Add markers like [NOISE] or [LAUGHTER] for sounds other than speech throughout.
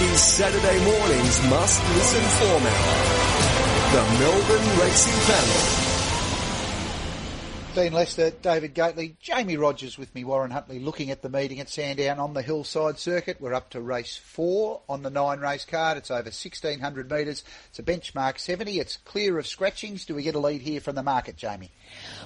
is Saturday morning's must-listen format. The Melbourne Racing Panel. Dean Lester, David Gately, Jamie Rogers with me, Warren Huntley, looking at the meeting at Sandown on the Hillside Circuit. We're up to race four on the nine race card. It's over 1600 metres. It's a benchmark 70. It's clear of scratchings. Do we get a lead here from the market, Jamie?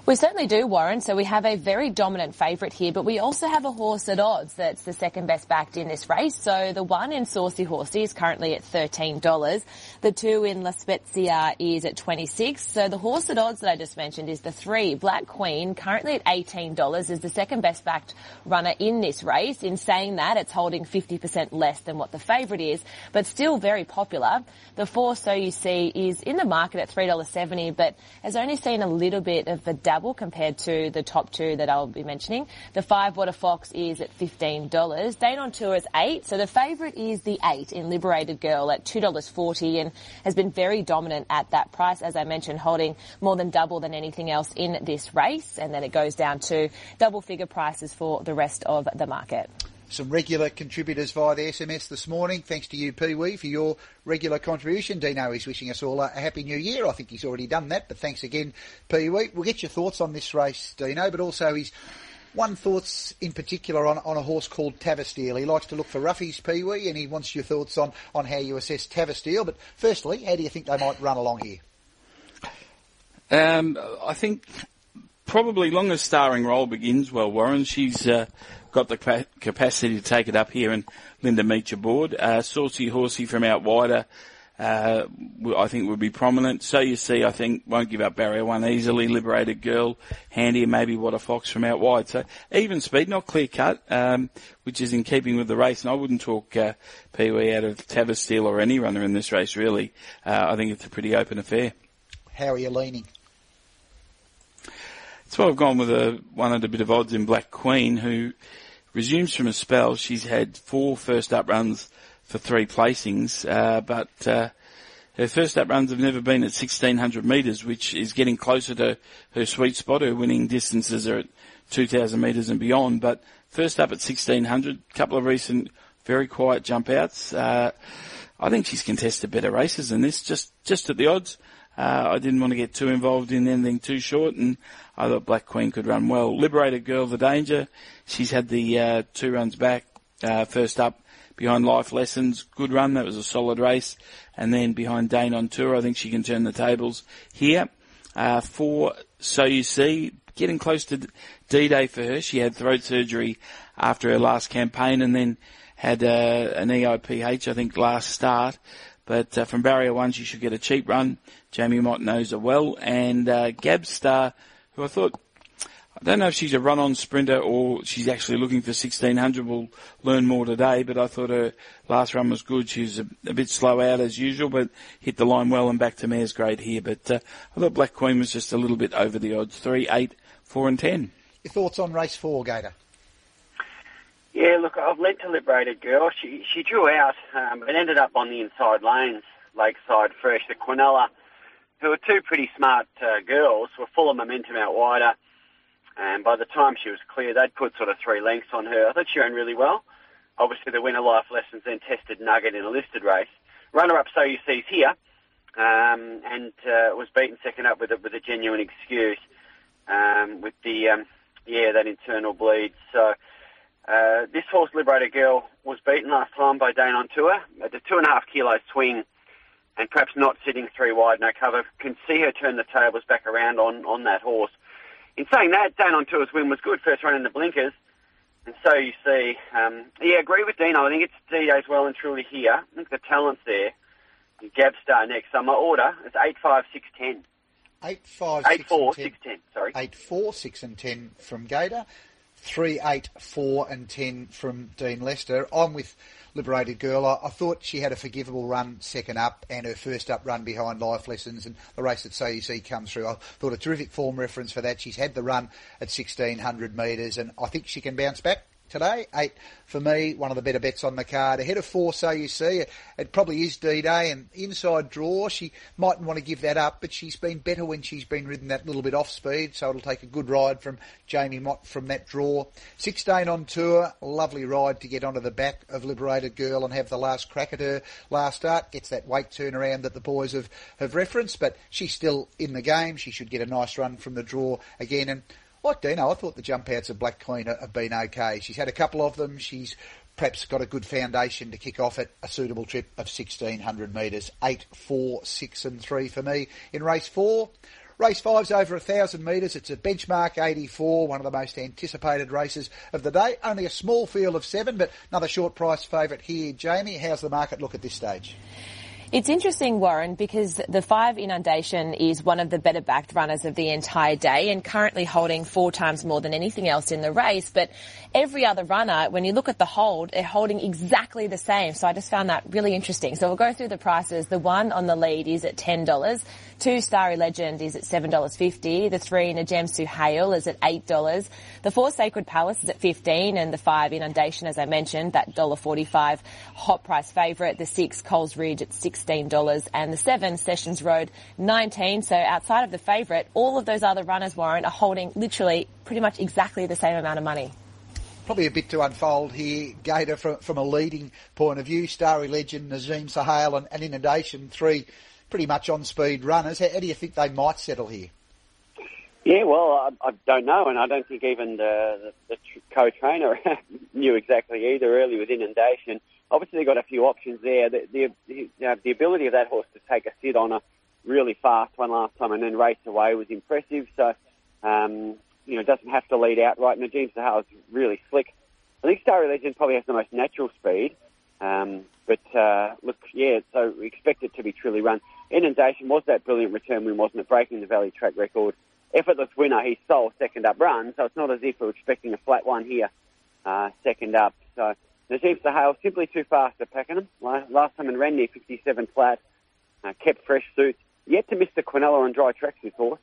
We certainly do, Warren. So we have a very dominant favourite here, but we also have a horse at odds that's the second best backed in this race. So the one in Saucy Horsey is currently at $13. The two in La Spezia is at 26 So the horse at odds that I just mentioned is the three, Black Queen, currently at $18, is the second best backed runner in this race. In saying that, it's holding 50% less than what the favourite is, but still very popular. The four, so you see, is in the market at $3.70, but has only seen a little bit of a dabble compared to the top two that I'll be mentioning. The five Water Fox is at $15. Dane on Tour is eight. So the favourite is the eight in Liberated Girl at $2.40 and has been very dominant at that price. As I mentioned, holding more than double than anything else in this race. And then it goes down to double figure prices for the rest of the market some regular contributors via the SMS this morning. Thanks to you, Pee Wee, for your regular contribution. Dino is wishing us all a, happy new year. I think he's already done that, but thanks again, Pee Wee. We'll get your thoughts on this race, Dino, but also his one thoughts in particular on, on a horse called Tavasteel. He likes to look for roughies, Pee Wee, and he wants your thoughts on, on how you assess Tavasteel. But firstly, how do you think they might run along here? Um, I think probably longest starring role begins well. Warren, she's uh, got the capacity to take it up here and Linda Meech aboard. Uh, Saucy Horsey from out wider, uh, I think would be prominent. So you see, I think won't give up barrier one easily. Liberated girl, handy, and maybe Water Fox from out wide. So even speed, not clear cut, um, which is in keeping with the race. And I wouldn't talk uh, Pee Wee out of Tavasteel or any runner in this race really. Uh, I think it's a pretty open affair. How are you leaning? So I've gone with a one at a bit of odds in Black Queen, who resumes from a spell. She's had four first up runs for three placings, uh, but uh, her first up runs have never been at 1600 metres, which is getting closer to her sweet spot. Her winning distances are at 2000 metres and beyond, but first up at 1600, couple of recent very quiet jump outs. Uh, I think she's contested better races than this, just, just at the odds. Uh, I didn't want to get too involved in anything too short, and I thought Black Queen could run well. Liberated Girl, the danger. She's had the uh, two runs back. Uh, first up behind Life Lessons, good run. That was a solid race. And then behind Dane on tour, I think she can turn the tables here. Uh, for So You See, getting close to D-Day for her. She had throat surgery after her last campaign and then had uh, an EIPH, I think, last start. But uh, from barrier one, she should get a cheap run. Jamie Mott knows her well. And uh, Gabstar, who I thought, I don't know if she's a run-on sprinter or she's actually looking for 1600. We'll learn more today, but I thought her last run was good. She was a, a bit slow out as usual, but hit the line well and back to mare's grade here. But uh, I thought Black Queen was just a little bit over the odds. Three, eight, four and ten. Your thoughts on race four, Gator? Yeah, look, I've led to Liberated Girl. She she drew out, um, but ended up on the inside lanes, Lakeside Fresh. The Quinella, who were two pretty smart uh, girls, were full of momentum out wider. And by the time she was clear, they'd put sort of three lengths on her. I thought she ran really well. Obviously, the winner life lessons then tested Nugget in a listed race. Runner up, so you see, is here, um, and uh, was beaten second up with a, with a genuine excuse um, with the um, yeah that internal bleed. So uh, this horse, Liberated Girl, was beaten last time by Dane on tour at the two and a half kilo swing and perhaps not sitting three wide, no cover. Can see her turn the tables back around on, on that horse. In saying that, Dane on tour's win was good, first run in the blinkers. And so you see, um, yeah, agree with Dino. I think it's D-Day's well and truly here. I think the talent's there. Gabstar next. So my order is 8, 5, 6, 10. 8, 5, 8, 4, 6, 10. Sorry. 8, 4, 6 and 10 from Gator three, eight, four, and ten from Dean Lester. I'm with Liberated Girl. I, I, thought she had a forgivable run second up and her first up run behind Life Lessons and the race that So You See comes through. I thought a terrific form reference for that. She's had the run at 1600 metres and I think she can bounce back today. Eight for me, one of the better bets on the card. Ahead of four, so you see, it probably is D-Day and inside draw. She mightn't want to give that up, but she's been better when she's been ridden that little bit off speed, so it'll take a good ride from Jamie Mott from that draw. 16 on tour, lovely ride to get onto the back of Liberated Girl and have the last crack at her last start. Gets that weight turnaround that the boys have, have referenced, but she's still in the game. She should get a nice run from the draw again. And like Dino, I thought the jump outs of Black Queen have been okay. She's had a couple of them. She's perhaps got a good foundation to kick off at a suitable trip of 1600 metres. 8, 4, 6 and 3 for me. In race 4, Race five's over a thousand metres. It's a benchmark 84, one of the most anticipated races of the day. Only a small field of seven, but another short price favourite here. Jamie, how's the market look at this stage? It's interesting, Warren, because the five inundation is one of the better backed runners of the entire day and currently holding four times more than anything else in the race. But every other runner, when you look at the hold, they're holding exactly the same. So I just found that really interesting. So we'll go through the prices. The one on the lead is at $10. Two Starry Legend is at $7.50. The three Najem Hale is at $8. The four Sacred Palace is at 15 and the five Inundation, as I mentioned, that $1.45 hot price favourite. The six Coles Ridge at $16 and the seven Sessions Road 19. So outside of the favourite, all of those other runners, Warren, are holding literally pretty much exactly the same amount of money probably a bit to unfold here. Gator from, from a leading point of view, Starry Legend, Nazim Sahale and, and Inundation, three pretty much on speed runners. How, how do you think they might settle here? Yeah, well, I, I don't know, and I don't think even the, the, the co-trainer [LAUGHS] knew exactly either. Early with inundation, obviously they've got a few options there. The the, the, the ability of that horse to take a sit on a really fast one last time and then race away was impressive. So, um, you know, doesn't have to lead out right. Najim Sahale is really slick. I think Starry Legend probably has the most natural speed. Um, but uh, look, yeah, so we expect it to be truly run. Inundation was that brilliant return win, wasn't it? Breaking the Valley track record. Effortless winner, he stole second up run, so it's not as if we're expecting a flat one here, uh, second up. So Najib Sahale simply too fast at Pakenham. Last time in Randy, 57 flat, uh, kept fresh suits. Yet to miss the Quinella on dry tracks, this horse.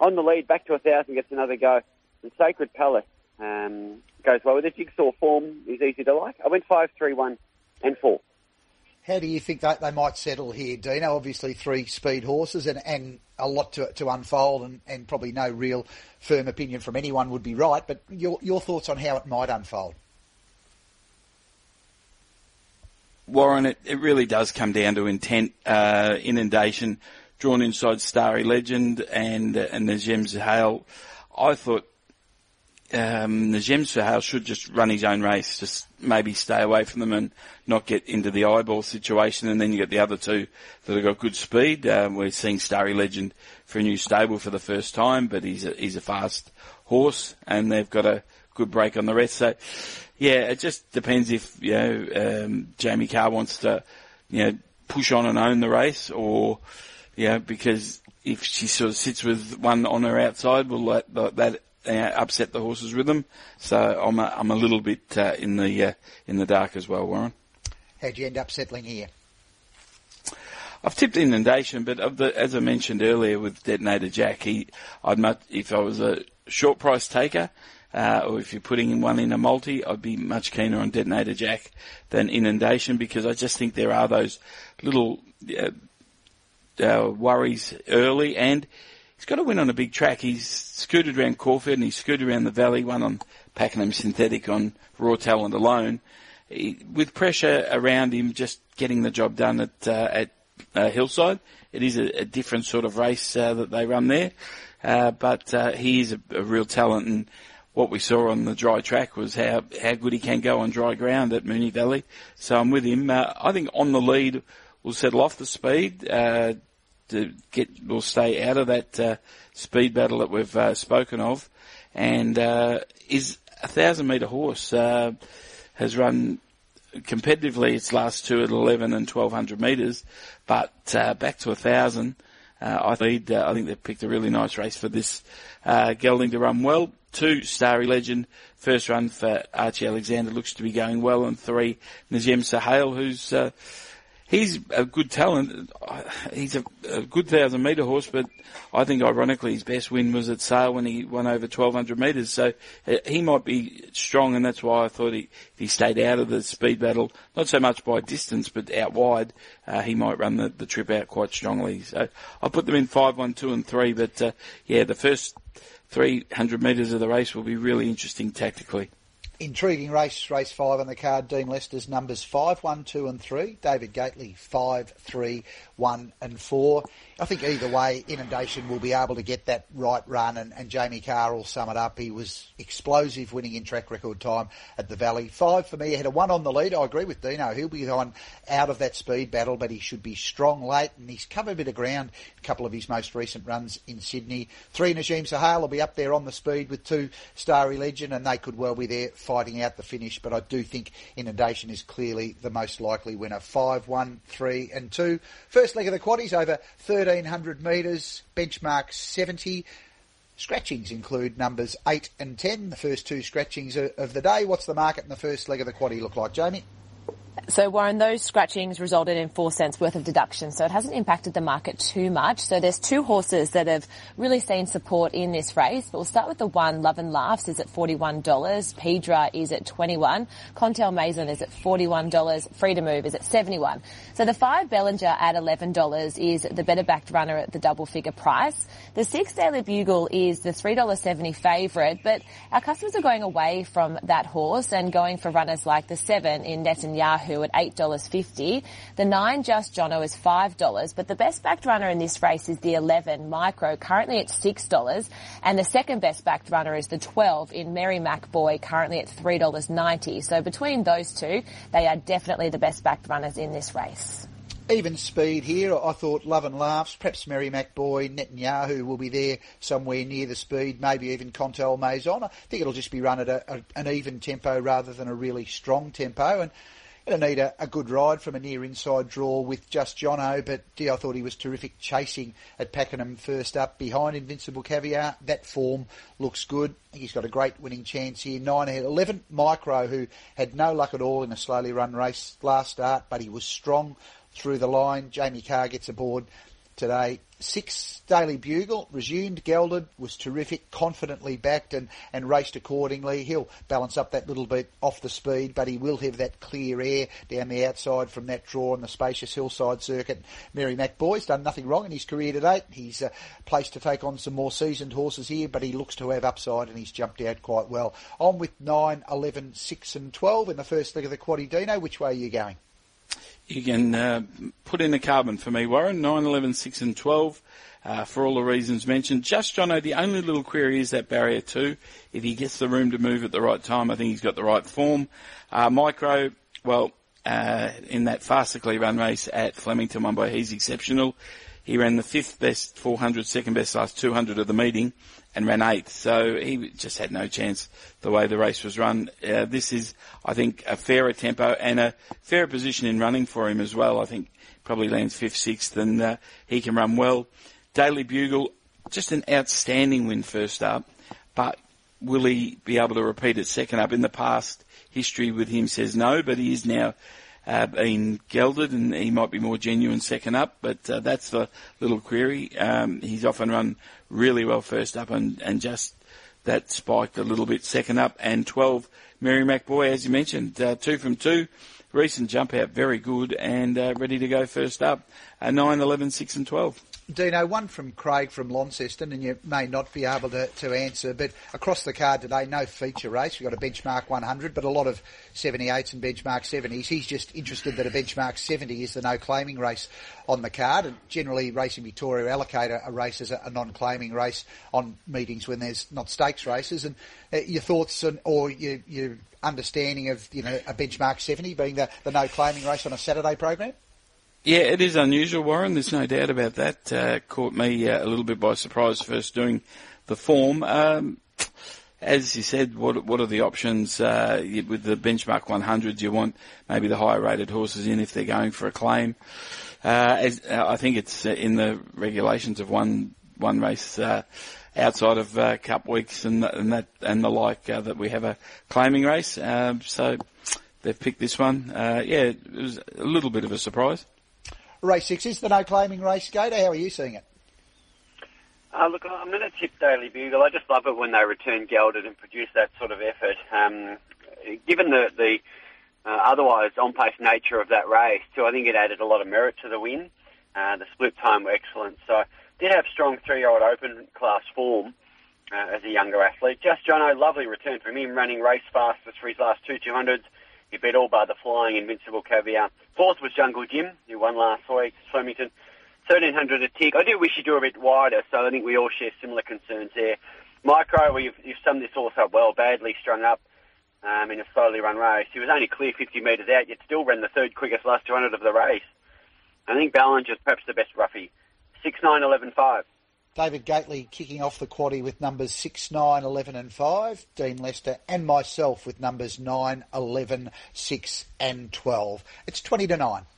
On the lead, back to a thousand, gets another go. And Sacred Palace um, goes well with it. Jigsaw form is easy to like. I went five, three, one, and four. How do you think that they might settle here, Dino? Obviously, three speed horses and, and a lot to, to unfold, and, and probably no real firm opinion from anyone would be right. But your your thoughts on how it might unfold? Warren, it, it really does come down to intent. Uh, inundation, drawn inside Starry Legend and uh, and Gems Hale. I thought um, Najim Sahal should just run his own race, just maybe stay away from them and not get into the eyeball situation. And then you get the other two that have got good speed. Um, we're seeing Starry Legend for a new stable for the first time, but he's a, he's a fast horse and they've got a good break on the rest. So yeah, it just depends if, you know, um, Jamie Carr wants to, you know, push on and own the race or, know, because if she sort of sits with one on her outside, will that, that uh, upset the horse's rhythm. So I'm a, I'm a little bit uh, in the uh, in the dark as well, Warren. How'd you end up settling here? I've tipped inundation, but of the, as I mentioned earlier with Detonator Jack, he, I'd much, if I was a short price taker, uh, or if you're putting in one in a multi, I'd be much keener on Detonator Jack than Inundation because I just think there are those little uh, uh, worries early and he's got to win on a big track. He's scooted around Caulfield and he's scooted around the valley, one on Pakenham Synthetic on raw talent alone. He, with pressure around him, just getting the job done at uh, at uh, Hillside. It is a, a, different sort of race uh, that they run there, uh, but uh, he is a, a, real talent. And what we saw on the dry track was how how good he can go on dry ground at Moonee Valley. So I'm with him. Uh, I think on the lead, we'll settle off the speed to get will stay out of that uh, speed battle that we've uh, spoken of, and uh, is a thousand metre horse uh, has run competitively its last two at 11 and 1200 metres, but uh, back to a thousand. Uh, I think I think they've picked a really nice race for this gelding to run well. Two, Starry Legend, first run for Archie Alexander looks to be going well, and three, Nazim Sahale, who's he's a good talent. He's a, a good thousand metre horse, but I think ironically his best win was at Sale when he won over 1200 metres. So uh, he might be strong and that's why I thought he, he stayed out of the speed battle, not so much by distance, but out wide, uh, he might run the, the trip out quite strongly. So I put them in five, one, two and three, but uh, yeah, the first 300 metres of the race will be really interesting tactically. Intriguing race, race five on the card. Dean Lester's numbers five, one, two, and three. David Gately five, three, one, and four. I think either way, Inundation will be able to get that right run, and, and Jamie Carr will sum it up. He was explosive, winning in track record time at the Valley. Five for me, He had a one on the lead. I agree with Dino. He'll be on out of that speed battle, but he should be strong late, and he's covered a bit of ground. A couple of his most recent runs in Sydney. Three Najim Sahal will be up there on the speed with two Starry Legend, and they could well be there fighting out the finish. But I do think Inundation is clearly the most likely winner. Five, one, three, and two. First leg of the quaddies over 1300 metres, benchmark 70. Scratchings include numbers 8 and 10, the first two scratchings of the day. What's the market in the first leg of the quaddie look like, Jamie? So Warren, those scratchings resulted in four cents worth of deduction, so it hasn't impacted the market too much. So there's two horses that have really seen support in this race, but we'll start with the one, Love and Laughs is at $41, Pedra is at 21, Contel Maison is at $41, Free to Move is at 71. So the five Bellinger at $11 is the better backed runner at the double figure price. The six Daily Bugle is the $3.70 favourite, but our customers are going away from that horse and going for runners like the seven in Netanyahu Yahoo at $8.50. The 9 Just Jono is $5, but the best backed runner in this race is the 11 Micro, currently at $6, and the second best backed runner is the 12 in Mary Mac Boy, currently at $3.90. So between those two, they are definitely the best backed runners in this race even speed here. I thought Love and Laughs, perhaps Mary McBoy, Netanyahu will be there somewhere near the speed, maybe even Contel Maison. I think it'll just be run at a, a, an even tempo rather than a really strong tempo. And Going to need a, a, good ride from a near inside draw with just Jono, but I thought he was terrific chasing at Pakenham first up behind Invincible Caviar. That form looks good. He's got a great winning chance here. Nine ahead, eleven Micro, who had no luck at all in a slowly run race last start, but he was strong through the line. Jamie Carr gets aboard today. Six Daily Bugle resumed, gelded, was terrific, confidently backed and, and raced accordingly. He'll balance up that little bit off the speed, but he will have that clear air down the outside from that draw on the spacious hillside circuit. Mary McBoy's done nothing wrong in his career to date. He's uh, placed to take on some more seasoned horses here, but he looks to have upside and he's jumped out quite well. On with 9, 11, 6 and 12 in the first leg of the Quaddy Dino. Which way are you going? You can uh, put in a carbon for me, Warren. 9, 11, 6 and 12. Uh, for all the reasons mentioned. Just Jono, the only little query is that barrier two. If he gets the room to move at the right time, I think he's got the right form. Uh, micro, well, uh, in that farcically run race at Flemington one by he's exceptional. He ran the fifth best 400, second best last 200 of the meeting and ran eighth. So he just had no chance the way the race was run. Uh, this is, I think, a fairer tempo and a fairer position in running for him as well. I think probably lands fifth, sixth, and uh, he can run well. Daily Bugle, just an outstanding win first up, but will he be able to repeat it second up? In the past, history with him says no, but he is now uh, been gelded and he might be more genuine second up, but uh, that's the little query. Um, he's often run really well first up and, and just that spiked a little bit second up and 12 Mary McBoy, as you mentioned, uh, two from two. Recent jump out, very good and uh, ready to go first up. Uh, 9, 11, 6 and 12. Dino, one from Craig from Launceston, and you may not be able to, to answer, but across the card today, no feature race. We've got a benchmark 100, but a lot of 78s and benchmark 70s. He's just interested that a benchmark 70 is the no claiming race on the card, and generally Racing Victoria allocate a, race as a, a non-claiming race on meetings when there's not stakes races. And uh, your thoughts on, or your, your understanding of, you know, a benchmark 70 being the, the no claiming race on a Saturday program? Yeah, it is unusual, Warren. There's no doubt about that. Uh, caught me uh, a little bit by surprise first doing the form. Um, as you said, what what are the options uh, with the benchmark 100s? You want maybe the higher rated horses in if they're going for a claim. Uh, as, uh, I think it's uh, in the regulations of one one race outside of Cup weeks and, and that and the like that we have a claiming race. Um, so they've picked this one. yeah, it was a little bit of a surprise. Race six is the no claiming race, Gator. How are you seeing it? Uh, look, I'm going to tip Daily Bugle. I just love it when they return gelded and produce that sort of effort. Um, given the, the uh, otherwise on-pace nature of that race, too, I think it added a lot of merit to the win. Uh, the split time were excellent. So did have strong three-year-old open class form uh, as a younger athlete. Just Jono, lovely return from him, running race fastest for his last two 200s. He beat all bar the flying Invincible Caviar. Fourth was Jungle Jim, who won last week, Flemington. 1300 a tick. I do wish you do a bit wider, so I think we all share similar concerns there. Micro, well, you've, you've summed this also up well, badly strung up um, in a slowly run race. He was only clear 50 metres out, yet still ran the third quickest last 200 of the race. I think Ballinger's perhaps the best roughie. 6, 9, 11, 5. David Gately kicking off the quaddy with numbers 6, 9, 11 and 5. Dean Lester and myself with numbers 9, 11, 6 and 12. It's 20 to 9.